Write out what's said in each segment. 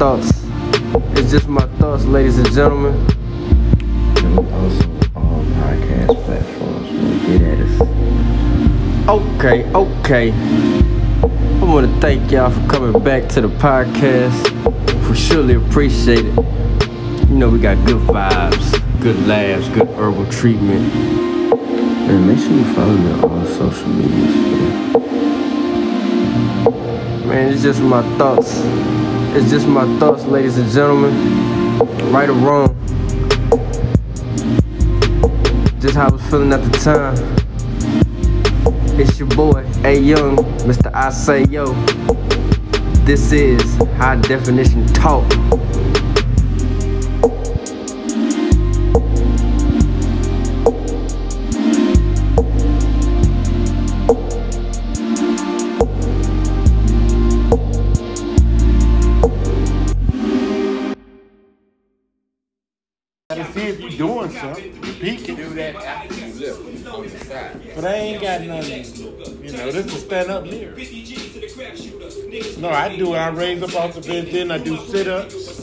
it's just my thoughts. It's just my thoughts, ladies and gentlemen. And we also all podcast platforms. Get at us. Okay, okay. I want to thank y'all for coming back to the podcast. We surely appreciate it. You know, we got good vibes, good laughs, good herbal treatment. And make sure you follow me on all social medias, man. Man, it's just my thoughts. It's just my thoughts, ladies and gentlemen. Right or wrong. Just how I was feeling at the time. It's your boy, A Young, Mr. I Say Yo. This is High Definition Talk. Up mirror. No, I do. I raise up off the bed, then I do sit ups.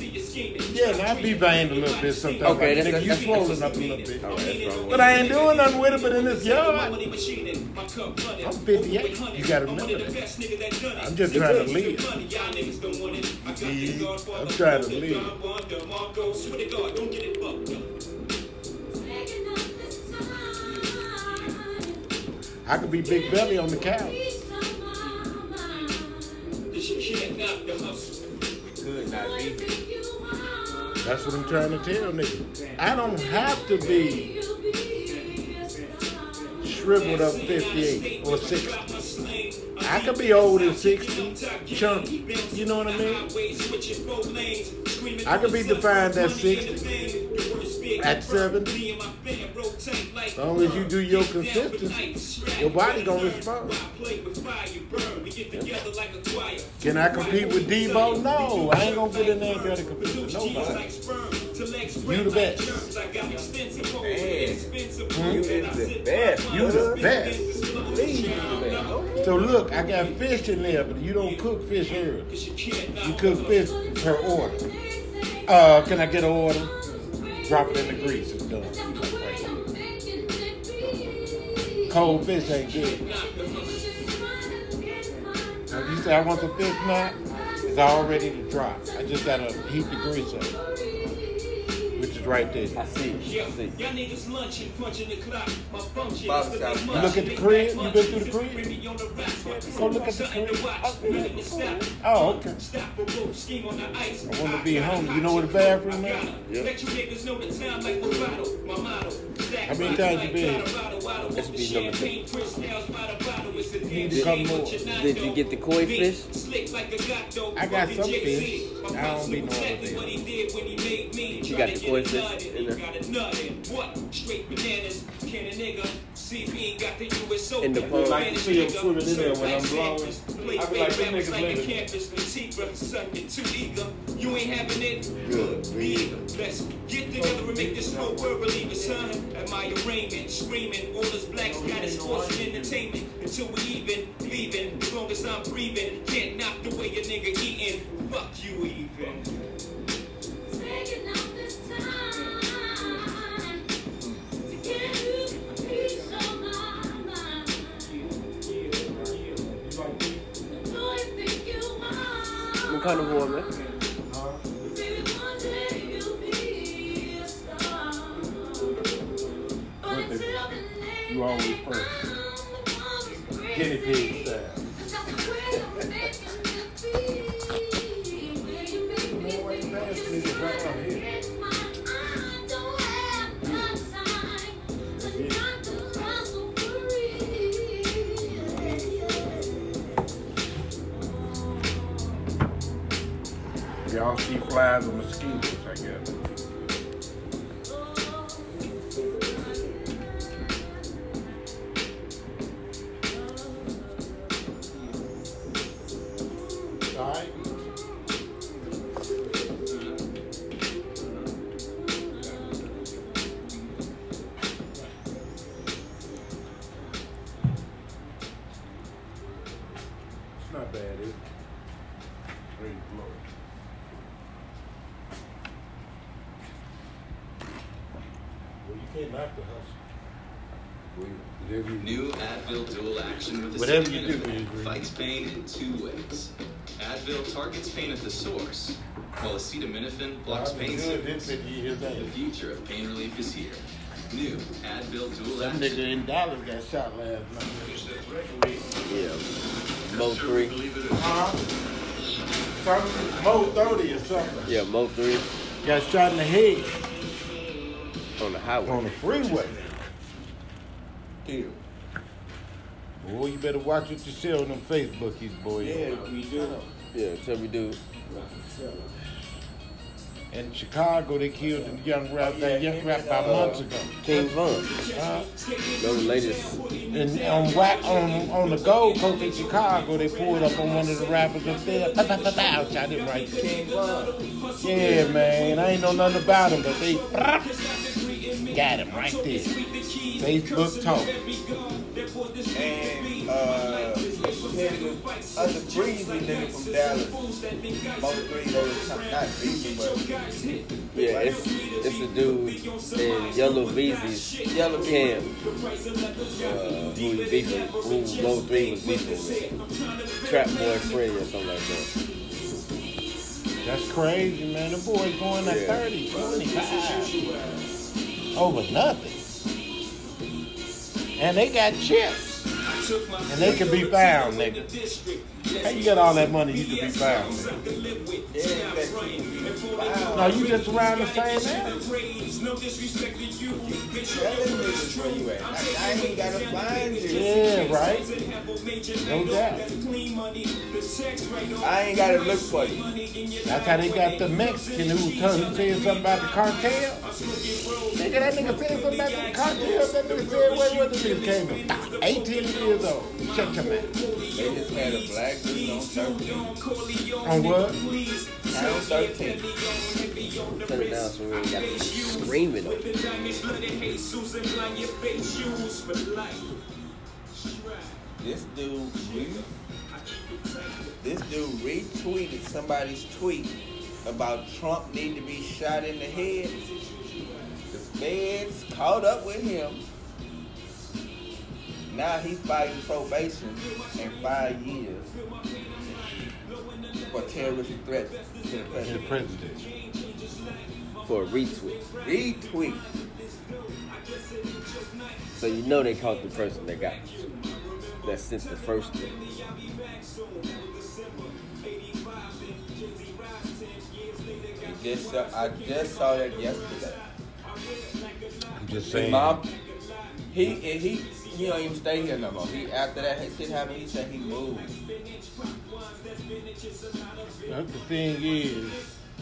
Yeah, and I be veined a little bit sometimes. Okay, like, that's- nigga, you swollen up a little bit. All right. But I ain't doing nothing with it, but in this yard, I'm 58. You gotta remember that. I'm just trying to live. See, I'm trying to live. I could be big belly on the couch. Could not be. That's what I'm trying to tell niggas. I don't have to be shriveled up 58 or 60. I could be old at 60, chunky. You know what I mean? I could be defined at 60, at 70. As long as you do your consistency, your body gonna respond. Can I compete with Debo? No, I ain't gonna get in there and try to compete with nobody. You the best. Man, you is the best. You the best. Please, you the best. So look, I got fish in there, but you don't cook fish early. You cook fish per order. Uh, can I get an order? Drop it in the grease. It's done. Cold fish ain't good. Now, you say I want the fish now, it's all ready to drop. I just gotta heat the grease up, right there. I see. I see. You look at the crib. You been through the crib? Go look at the crib. Oh, okay. I want to be home. You know where the bathroom is? How many times you been? This will be number two. You need come more. Did you get the koi fish? I got some fish. I don't be knowing what they are. You got the koi fish in there? In the pond. like to see them swimming in there when I'm blowing. I be like, them niggas living. You ain't having it? Good. Me either. Let's get together and make this whole world believe it, son. At my arraignment, screaming, all this black status, sports and entertainment. Until we even, leaving. As long as I'm breathing, can't knock the way a nigga eating. Fuck you even. What kind of pain in two ways. Advil targets pain at the source, while acetaminophen blocks pain good, signals. then you hear The future of pain relief is here. New Advil Dual Some Action. nigga in Dallas got shot last night. Yeah. Mo three. Huh? Mo 30 or something. Yeah, Mo three Got shot in the head on the highway. on the freeway. Boy, you better watch what you say on them Facebookies, boy. Yeah, we do. Yeah, tell me, dude. In Chicago, they killed a young rap, that young rap about months ago. King Von. Uh, No, the latest. and on, whack, on on the Gold Coast in Chicago, they pulled up on one of the rappers and said, Pow, pow, pow, pow, shot him right there. Yeah, man. I ain't know nothing about him, but they got him right there. Facebook talk. And nigga, other breezy nigga from Dallas. Most three days, not breezy, but Yeah, it's it's a dude in Yella Beezy's Yellow Cam. Uh, who he beefing, who Mo three was beefing with. Trap Boy Freddy or something like that. That's crazy, man. The boy going at Yeah. 30, 25. Over nothing. And they got chips. And they can be found, nigga. How you got all that money you can be found? Nigga? yeah, that shit can be found. No, you just around the same area. That niggas where you at. I, I ain't gotta find you. Yeah, right. No doubt. I ain't gotta look for you. That's how they got the Mexican who told who said something about the cartel. Nigga, that nigga said something about the cartel. That nigga said, where was the nigga came from? 18 years old. Shut your mouth. They just had a black dude on 13. On what? On 13. Turn it down so we screaming. This dude, this dude retweeted somebody's tweet about Trump need to be shot in the head. The feds caught up with him. Now he's fighting probation and five years for terroristic threats to the The president. president. For a retweet. Retweet. So you know they caught the person that got that sent the first tweet. Just saw, I just saw that yesterday. I'm just saying. mom, he he he don't even stay here no more. He after that shit happened, he said he moved. But the thing is,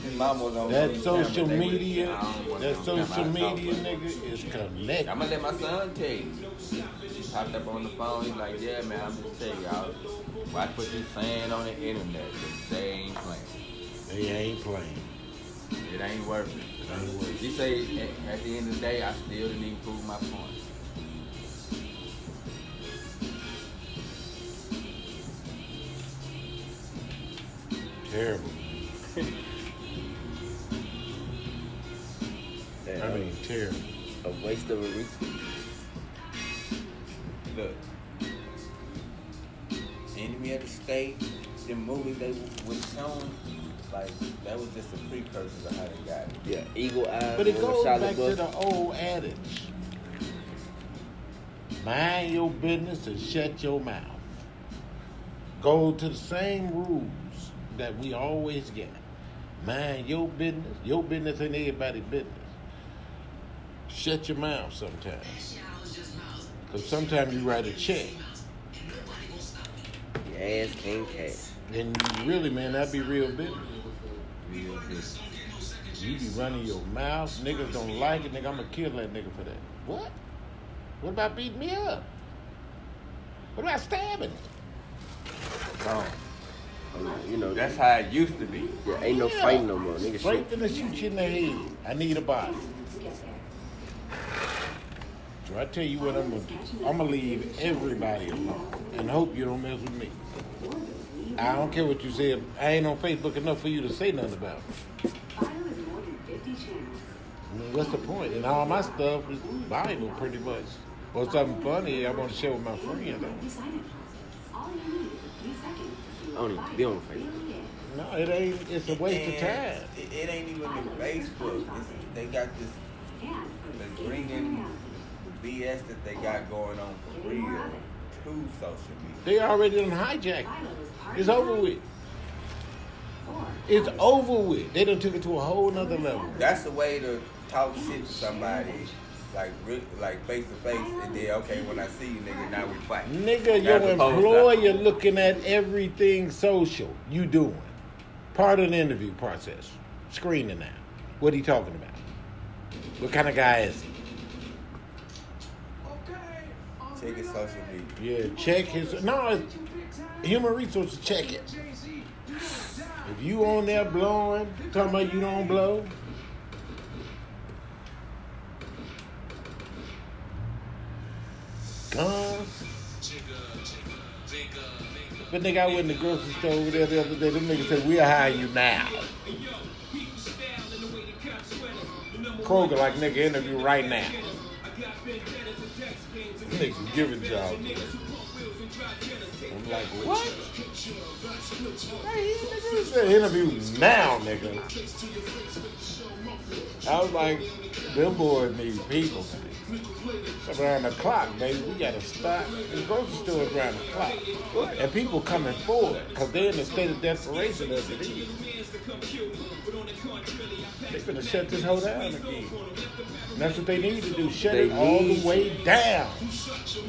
His mom was on that social camera. Media, I don't want that them to come social out and talk media nigga is connected. I'm gonna let my son tell you. He popped up on the phone. He's like, "Yeah, man, I'm just telling y'all, watch what you saying on the internet. 'cause they ain't playing. They ain't playing. It ain't worth it." It ain't worth He say at, at the end of the day, I still didn't even prove my point. Terrible. And, I mean, terrible. a waste of a retweet. Look, Enemy of the State, the movies they was shown, like that was just a precursor to how they got it. Yeah, Eagle Eye. But it Royal goes Charlotte back to the old adage. Mind your business and shut your mouth. Go to the same rules that we always get. Mind your business. Your business ain't everybody's business. Shut your mouth sometimes. Because sometimes you write a check. Your ass can't cash. And you really, man, that be real business. You be running your mouth. Niggas don't like it. Nigga, I'm going to kill that nigga for that. What? What about beating me up? What about stabbing? Gone. You know, That's how it used to be. yeah, ain't no Yeah. fighting no more. Nigga Straight shoot. to the shoot you in the head. I need a body. So I tell you what I'm gonna do. I'm gonna leave everybody alone and hope you don't mess with me. I don't care what you say. I ain't on Facebook enough for you to say nothing about me. what's the point? And all my stuff is Bible, pretty much. Or something funny I want to share with my friends. I don't even be on Facebook. No, it ain't. It's a waste of time. It, it ain't even the Facebook. It's, they got this the greening BS that they got going on for real to social media. They already done hijacked it. It's over with. It's over with. They done took it to a whole nother level. That's the way to talk shit to somebody, like like face to face, and then okay, when I see you, nigga, now we fight. Nigga, your As opposed employer looking at everything social you doing. Part of the interview process. Screening now. What are you talking about? What kind of guy is he? Check his social media. Yeah, check his. No, human resources, check it. If you on there blowing, talking about you don't blow. But nigga, I went in the grocery store over there the other day. Them niggas said, we'll hire you now. Kroger like nigga interview right now. Niggas giving jobs. I'm like, what? Hey, nigga, interview now, nigga. I was like, them boys need people, man. It's around the clock, baby. We gotta stop. The grocery store is around the clock. And people coming forward, because they're in a state of desperation as it is. They finna shut this whole down again. And that's what they need to do. Shut They it all the way down.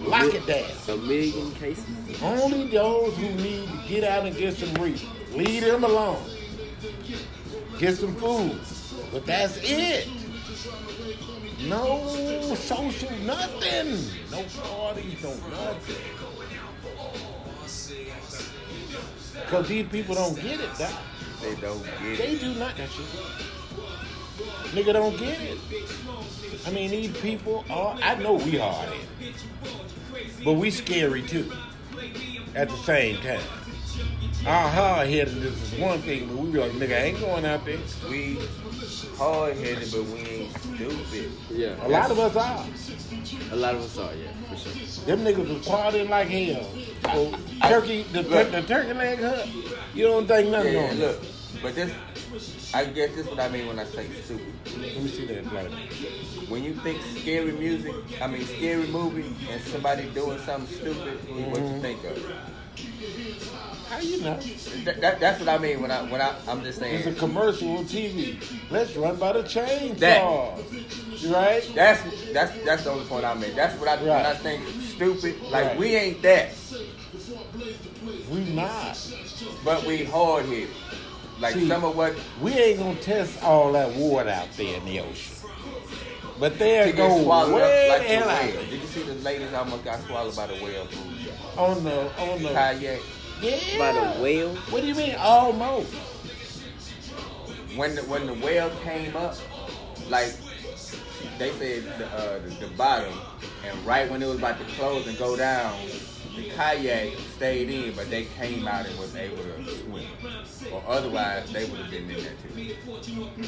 Lock it down. A million cases. Only those who need to get out and get some reef. Leave them alone. Get some food. But that's it. No social nothing. No parties, no nothing. Because these people don't get it, Doc. They don't get They it. They do not that shit. Nigga don't get it. I mean, these people are, I know we hard. But we scary too. At the same time. Our hard headedness is one thing, but we be like, nigga, I ain't going out there. We hard headed, but we ain't stupid. Yeah. A lot of us are. A lot of us are, yeah, for sure. Them niggas was partying like hell. So, turkey, the, Look. the turkey leg hut, you don't think nothing Yeah, on it. look, but this, I guess this is what I mean when I say stupid. Let me see that like, When you think scary music, I mean scary movie, and somebody doing something stupid, what you mm-hmm. think of? How you know? That, that, that's what I mean when I when I I'm just saying. It's a commercial on TV. Let's run by the chainsaw. That. Right? That's that's that's the only point I made. That's what I when I think stupid. Like Right. we ain't that, We not. but we hard headed. Like See, some of what We ain't gonna test all that water out there in the ocean. But they'll to go get way up like the the hell out whale. Did you see the ladies almost got swallowed by the whale on the on the Kayak. yeah. By the whale? What do you mean almost? When the when the whale came up, like they said the, uh, the, the bottom, and right when it was about to close and go down, the kayak stayed in, but they came out and was able to swim. Or otherwise, they would have been in there too.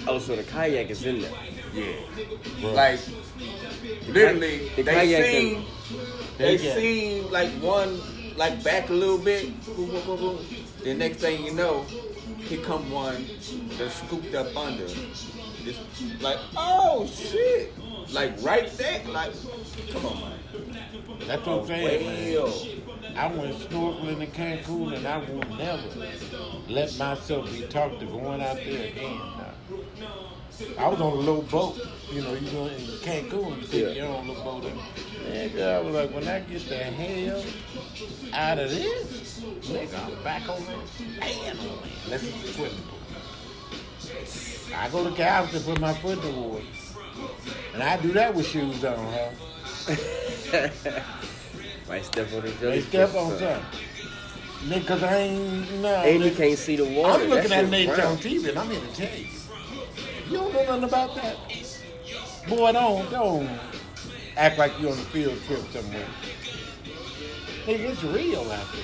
Oh, so the kayak is in there. Yeah. Like literally, the they seem they Yeah. seem like one like back a little bit. The next thing you know, here come one that's scooped up under. Just like oh shit, like right there, like come on, man. That's what I'm saying. man. I went snorkeling in Cancun and I will never let myself be talked to going out there again. I was on a little boat. You know, you go in Cancun, you take Yeah. your own little boat. And, nigga, I was like, when I get the hell out of this, nigga, I'm back on that land. Let's pool. I go to Galveston, put my foot in the water. And I do that with shoes on, huh? Might step on the They jelly. step on something. Nigga, cause I ain't, no. And you can't see the water. I'm looking at nature on TV, and I'm here to tell you. You don't know nothing about that. Boy, don't don't act like you on a field trip somewhere. Nigga, it's real out there.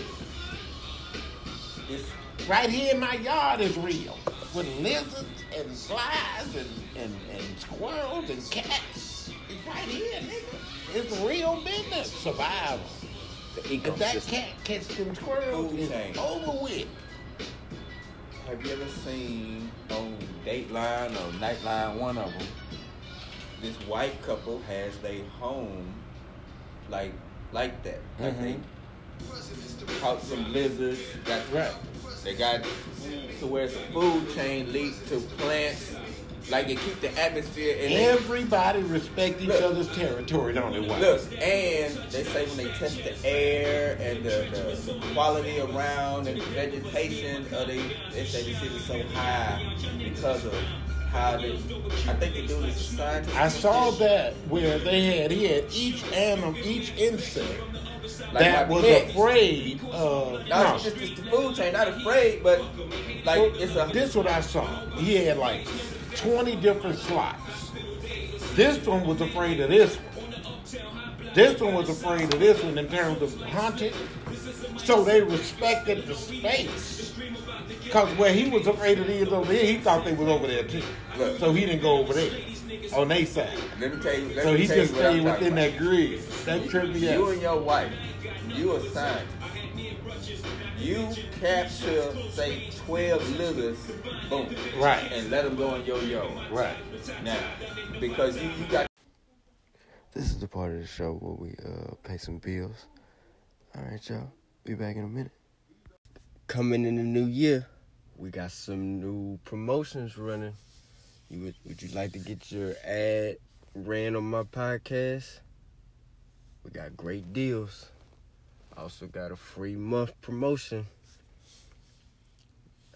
It's Right here in my yard is real. with lizards and flies and, and, and squirrels and cats. It's right here, nigga. It's real business. Survival. The If that ecosystem. cat catch them squirrels, Food it's chain. over with. Have you ever seen on Dateline or Nightline, one of them, this white couple has their home like like that. Like mm-hmm. they caught some lizards, got Right. they got to where it's a food chain leads to plants. Like it keep the atmosphere and they, Everybody respect each Look. other's territory, don't they? White? Look, and they say when they test the air and the, the quality around and the vegetation, uh, they, they say the city's so high because of how they. I think the dude is a scientist. I saw that where they had he had each animal, each insect Like that my was pets. afraid of. No, No, it's just it's the food chain, not afraid, but like it's a. this what I saw. He had like twenty different slots. This one was afraid of this one. This one was afraid of this one in terms of hunting. So they respected the space. Cause where he was afraid of these over here, he thought they was over there too. Look. So he didn't go over there on their side. Let me tell you. Let So me he just you stayed within about. that grid. That tripped me You out. and your wife, you a scientist. You capture, say, 12 lizards, boom. Right. And let them go in your yard. Right. Now, because you, you got This is the part of the show where we uh pay some bills. All right, y'all. Be back in a minute. Coming in the new year, we got some new promotions running. You would, would you like to get your ad ran on my podcast? We got great deals. Also got a free month promotion.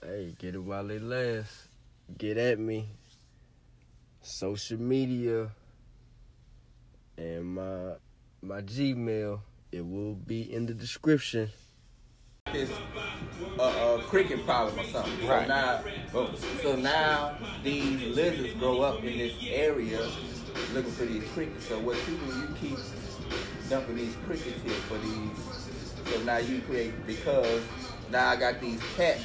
Hey, get it while it lasts. Get at me. Social media and my my Gmail. It will be in the description. this uh, uh, cricket problem or something. Right. So now, boom. so now these lizards grow up in this area looking for these crickets. So what you do, you keep dumping these crickets here for these. So now you create because now I got these cats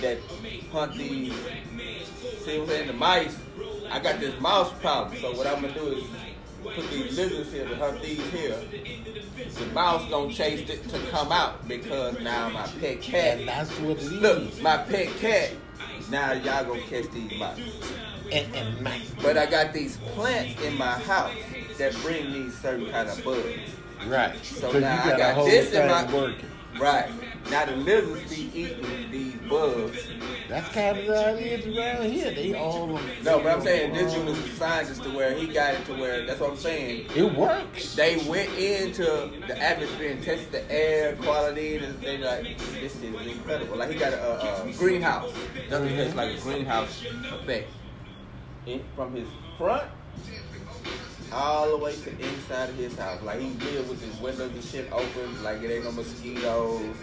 that hunt these. See what I'm saying? The mice. I got this mouse problem. So what I'm gonna do is put these lizards here to hunt these here. The mouse don't chase it to come out because now my pet cat. And that's what it is. Look, my pet cat. Now y'all gonna catch these mice. and, and man, But I got these plants in my house that bring these certain kind of bugs. Right. So, you now I a got this in my working. right. Now the lizards be eating these bugs. That's kind of how it is around here. They all No, but I'm saying this dude is a scientist to where he got it to where that's what I'm saying. It works. They went into the atmosphere and tested the air quality, and they like, this is incredible. Like he got a, a greenhouse. Nothing tastes like a greenhouse effect. In, from his front all the way to the inside of his house. Like he live with his windows and shit open. Like it ain't no mosquitoes.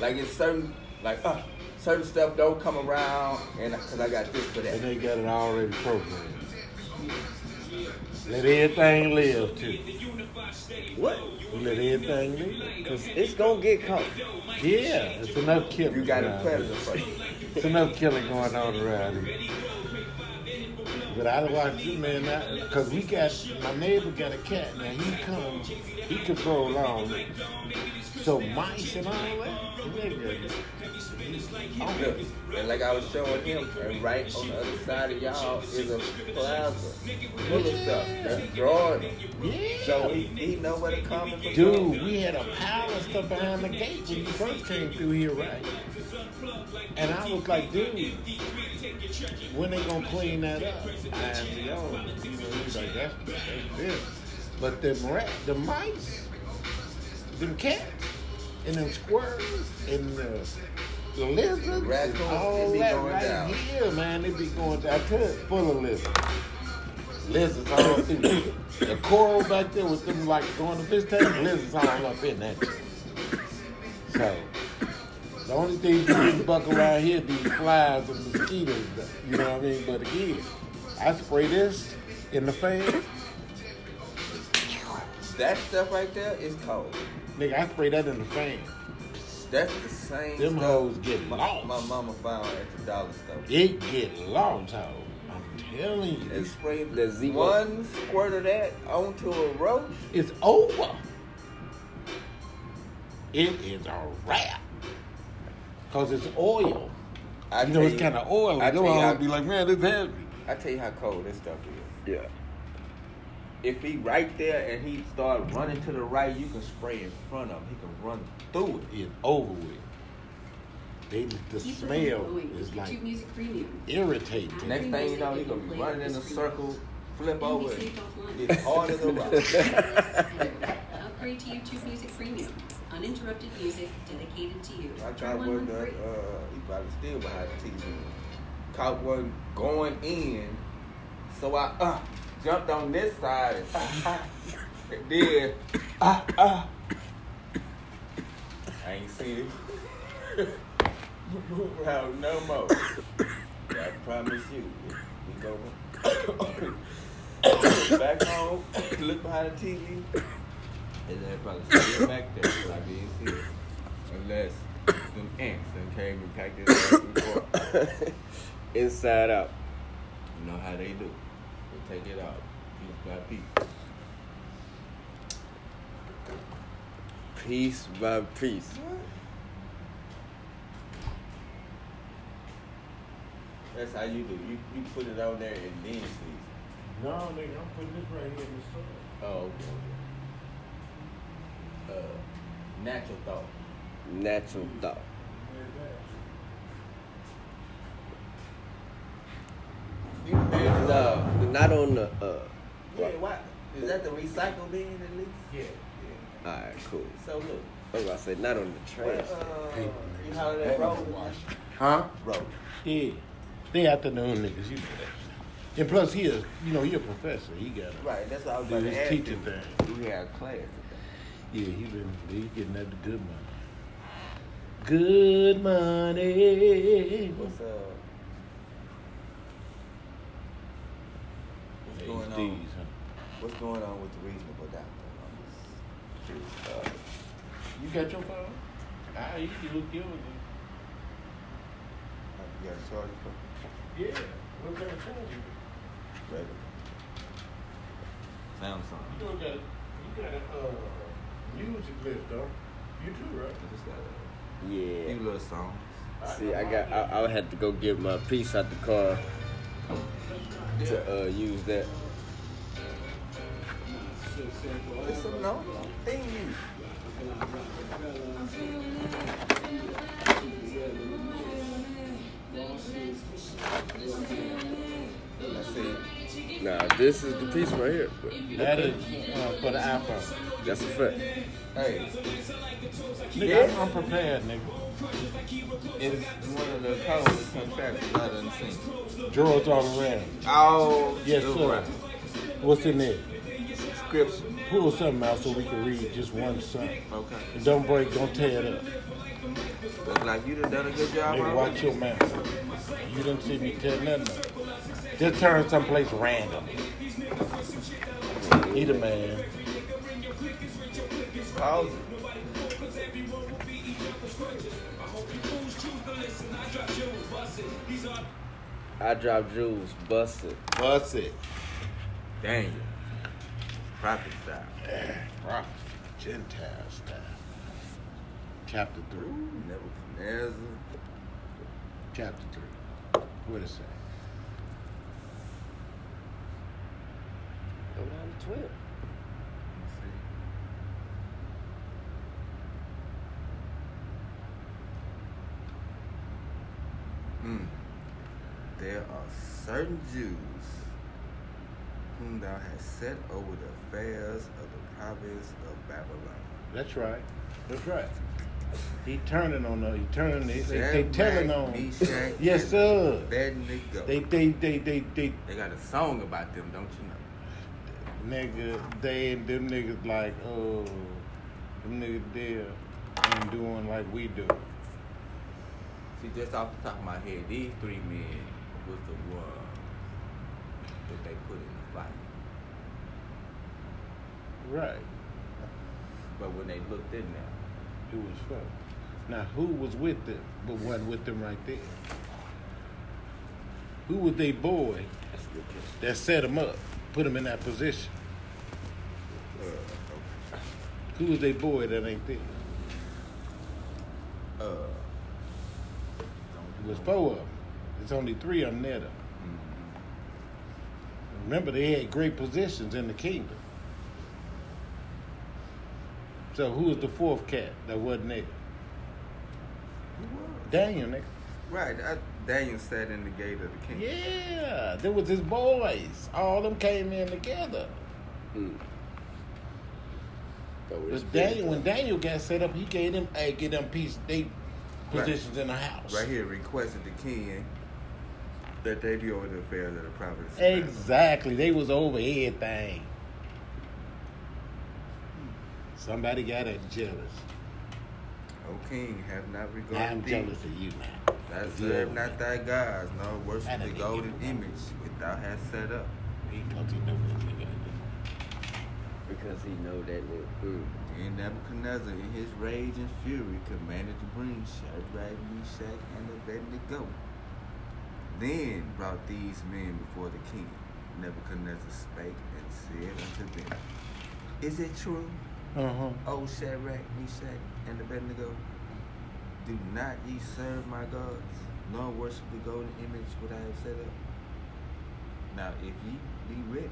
Like it's certain, like uh, certain stuff don't come around, and because I got this for that. And they got it already programmed. Let everything live too. What? Let everything live. Because it's going to get caught. Yeah, it's enough killing. You got a around present for you. It's enough killing going on around here. But I watch you, man, because we got my neighbor got a cat. Now he come, he all that. So mice and all that, nigga. Look, and like I was showing him, and right on the other side of y'all is a plaza full of stuff. That's drawing. Yeah. So he, he know where to come and Dude, we had a pile of stuff behind the gate when you first came through here, right? And I was like, dude, when they gonna clean that up? I the owner. You know, he was like, that's, that's this. But them rat, the mice, them cats, and them squirrels, and the, the lizards, and all that going right down. here, man, they be going down. I tell you, full of lizards. Lizards all up in there. The coral back there with them like going to fish tank, lizards all up in that. So the only thing you can buck around here be flies and mosquitoes, you know what I mean? But again, I spray this in the fan. That stuff right there is cold. Nigga, I spray that in the fan. That's the same Them stuff hoes get my, lost. my mama found at the dollar store. It get lost, hoe. I'm telling you. You spray The Zero. one squirt of that onto a roach. It's over. It is a wrap. Cause it's oil. I you know it's kind of oily. I know tell you hoes how- be like, man, this heavy. I tell you how cold this stuff is. Yeah. If he right there and he start running to the right, you can spray in front of him. He can run through it. It's over with. They, the Keep it smell going. is YouTube like Music irritating. Next thing you know, he gonna be running in a circle, flip And over, we and saved offline. get hard as a rock. Upgrade to YouTube Music Premium. Uninterrupted music dedicated to you. I tried one that uh, he probably still behind the TV. Caught one going in, so I uh, jumped on this side and, and then ah ah. I ain't seen it. Move around no more. I promise you. We go back home, look behind the TV, and then probably still back there. So I didn't see it. Unless them ants done came and packed his ass before. Inside out. You know how they do. They take it out piece by piece. Piece by piece. That's how you do. You you put it on there and then sneeze. No, nigga, I'm putting this right here in the store. Oh, okay. Uh, natural thought. Natural thought. No, not on the. Uh, Yeah, what? Is that the recycle bin at least? Yeah. all right, cool. So look. I was about to say not on the What, trash. uh, you holler that road? Huh? Road. Yeah. They afternoon niggas, you know that. And plus, he is, you know, he a professor. He got to Right, that's what I was do about to his ask teaching thing. We had class today. Yeah, he been he getting that good money. Good money. What's up? What's going on? huh? What's going on with the reasonable doubt? just. Uh, You got your phone? Ah, you can look yours. you got a charge for Yeah. What kind of you regular Samsung. You got you got a uh, music list though. You too, right? I just got a Yeah. few little songs. See, I got. I, I had to go get my piece out the car to uh, use that. It's some no thing you. Let's see. Nah, this is the piece right here. That is uh, for the iPhone. That's a fact. Hey, Nigga, Yeah. I'm prepared, nigga. it's one of the coldest contractions I've done seen. Drawers all around. Oh, Yes, sir. right. What's in there? Scripture. Pull something out so we can read just one song. Okay. And don't break, don't tear it up. Look like you done done a good job. Nigga, watch your mouth. You didn't see me tear nothing up. Just turn someplace random. He the man. Pause it. I drop jewels, bust it. Bust it. Dang. Prophet style. Prophet. Gentile style. Chapter 3. Nebuchadnezzar. Chapter 3. What it say? Go down to 12. Mm. There are certain Jews whom thou hast set over the affairs of the province of Babylon. That's right. That's right. He turning on the, he turning, they, they, they telling on. Meshach, Yes, sir. Abednego. They, they, they, they, they, They got a song about them, don't you know? Nigga, they and them niggas like, oh, them niggas there ain't doing like we do. See, just off the top of my head, these three men was the one that they put in the fight. Right. But when they looked in there, It was fun. Now, who was with them, but wasn't with them right there? Who was they boy That's a good question. that set them up, put him in that position? Who was they boy that ain't there? Uh, It was four of them. There's only three of them there. Though. Remember, they had great positions in the kingdom. So who was the fourth cat that wasn't there? Daniel, nigga. right. I, Daniel sat in the gate of the king. Yeah, there was his boys. All them came in together. Mm. So But it's Daniel, when Daniel got set up, he gave them, hey, get them peace they Right. positions in the house. Right here, requested the king that they be over the affairs of the province. Exactly. They was over everything. Somebody got it jealous. O king, have not regarded I'm thee. jealous of you now. Thou You serve not there. thy gods, nor worship the golden image which thou hast set up. Because he know what nigga because he know that nigga. Mm. And Nebuchadnezzar, in his rage and fury, commanded to bring Shadrach, Meshach, and Abednego. Then brought these men before the king. Nebuchadnezzar spake and said unto them, Is it true, Uh-huh. O Shadrach, Meshach, and Abednego? Do not ye serve my gods, nor worship the golden image which I have set up? Now, if ye be ready,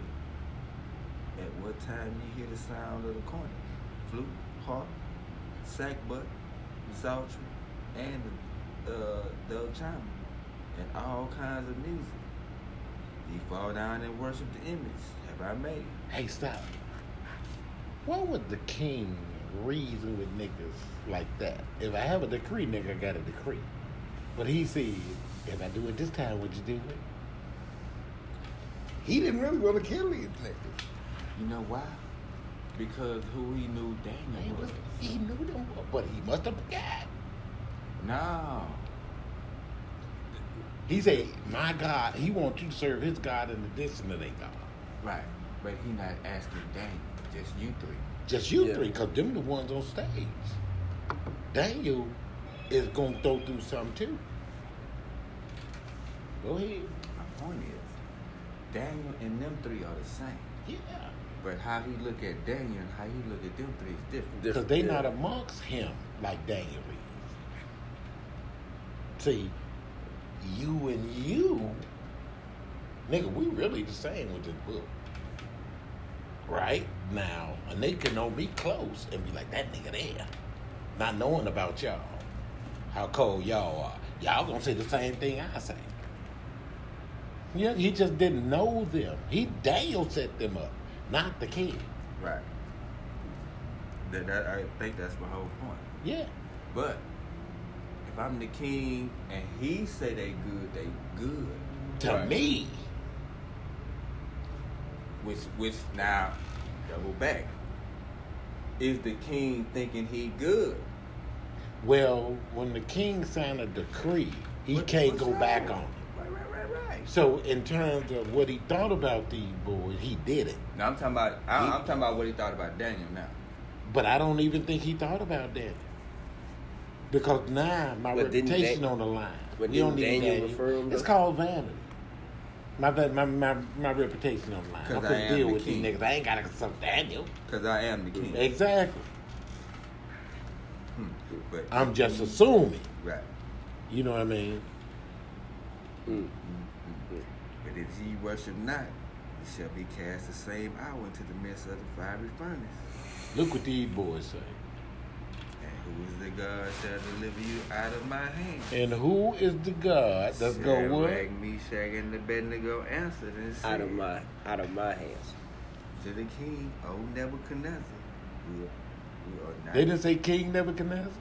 at what time ye hear the sound of the cornet, flute, harp, sackbut, psaltery, and the uh, the chime, and all kinds of music, ye fall down and worship the image have I made. Hey, stop. What would the king reason with niggas like that? If I have a decree, nigga, I got a decree. But he said, if I do it this time, would you do it? He didn't really want to kill these niggas. You know why? Because who he knew He, Daniel was, was. he knew them, but he must have forgot. No. He said, my God, he wants you to serve his God in addition to their God. Right. But he not asking Daniel, just you three. Just you Yeah. three, because them the ones on stage. Daniel is going to throw through something too. Go ahead. My point is, Daniel and them three are the same. Yeah. But how he look at Daniel and how he look at them three is different. Because they yeah. not amongst him like Daniel is. See, you and you, nigga, we really the same with this book. Right now, a nigga can know me close and be like, that nigga there. Not knowing about y'all. How cold y'all are. Y'all gonna say the same thing I say. Yeah, he just didn't know them. He Daniel set them up, not the king. Right. That, that I think that's my whole point. Yeah. But if I'm the king and he say they good, they good. To Right. me, Which which now double back. Is the king thinking he good? Well, when the king signed a decree, he What- can't go wrong? back on it. Right, right, right, right. So, in terms of what he thought about these boys, he did it. Now I'm talking about I, I'm talking about what he thought about Daniel now. But I don't even think he thought about that. Because now my But reputation Dan- on the line. but we don't didn't need Daniel Daniel. refer him, It's called vanity. My, my, my, my reputation on line. I couldn't am deal the with king. these niggas. I ain't got to consult Daniel. Cause I am the king. Exactly. Hmm. But I'm just assuming. right. You know what I mean? Mm. But if ye worship not, ye shall be cast the same hour into the midst of the fiery furnace. Look what these boys say. And who is the God shall deliver you out of my hand? And who is the God that's go what? Meshach, and Abednego answered and said Out of my out of my hands. to the king, O Nebuchadnezzar, we are, we are not. They didn't say King Nebuchadnezzar?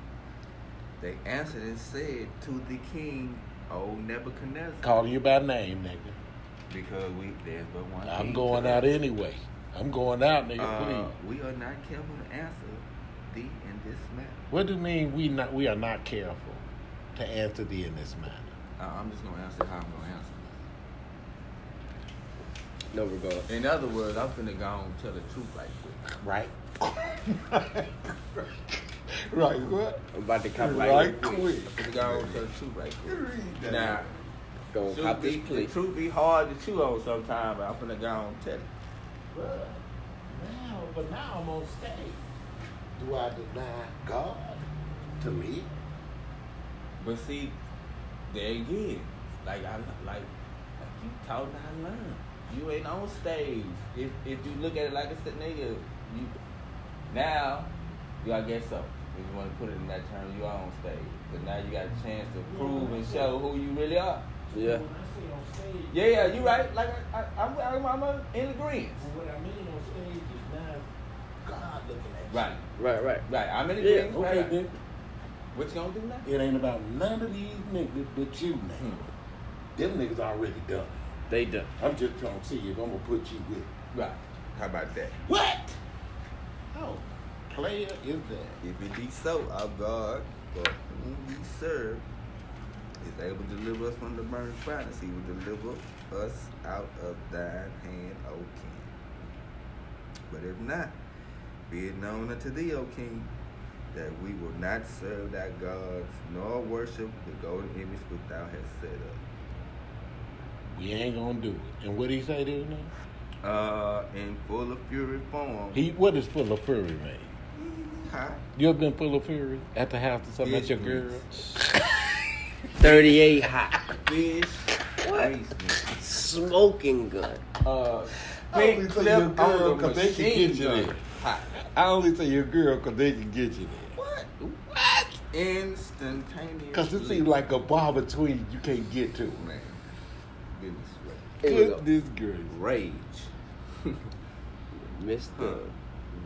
They answered and said to the king, O Nebuchadnezzar, Calling you by name, nigga. because we there's but one. I'm king going out us. anyway. I'm going out, nigga, Uh, please. we are not careful to answer thee in this matter. What do you mean we not we are not careful to answer thee in this manner? Uh, I'm just gonna answer how I'm gonna answer. No regard. In other words, I'm finna go and tell the truth right quick. Right? Right, what? I'm about to cop like Right quick. Let's go on tell the truth right quick. Now, Gonna truth cop be, this the truth be hard to chew on sometimes, but I'm finna go on and tell it. But now, but now I'm on stage. Do I deny God to me? But see, there again, like I like, like you taught I learn. You ain't on stage. If if you look at it like it's a nigga, you now you I guess so. If you want to put it in that term, you are on stage. But now you got a chance to prove and show who you really are. Yeah. When I say on stage, Yeah, yeah, you right. Like I, I, I'm, I'm, I'm in agreement. what I mean on stage is now God looking at you. Right, Right, right. right. I'm in Yeah, agreement. Okay, right, right. then What you gonna do now? it ain't about none of these niggas but you now. Hmm. Them niggas already done. They done. I'm just trying to see if I'm gonna put you with. Right. How about that? What? Oh, player is that? If it be so, our God, for whom we serve, is able to deliver us from the burning furnace. He will deliver us out of thine hand, O King. But if not, be it known unto thee, O King, that we will not serve thy gods, nor worship the golden image which thou hast set up. We ain't gonna do it. And what he say to now? Uh, in full of fury form. He what is full of fury, man? Huh? You ever been full of fury at the house or something at your girl? 38 hot. Fish. What? Reasoning. Smoking gun. Uh, I pink only say clip on the 'cause they can machine gun. Hot. I only say your girl because they can get you there. What? What? Instantaneous. Because it seems like a bar between you can't get to. man. Goodness Here we go. Goodness gracious. Rage. Mr.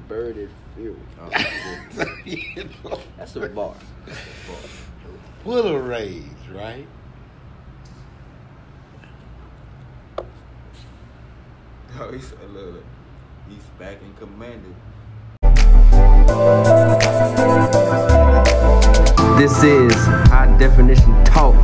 Birded Fury. Oh, you know, That's a bar. full a rage, right? oh, he's a little. He's back in command. This is High Definition Talk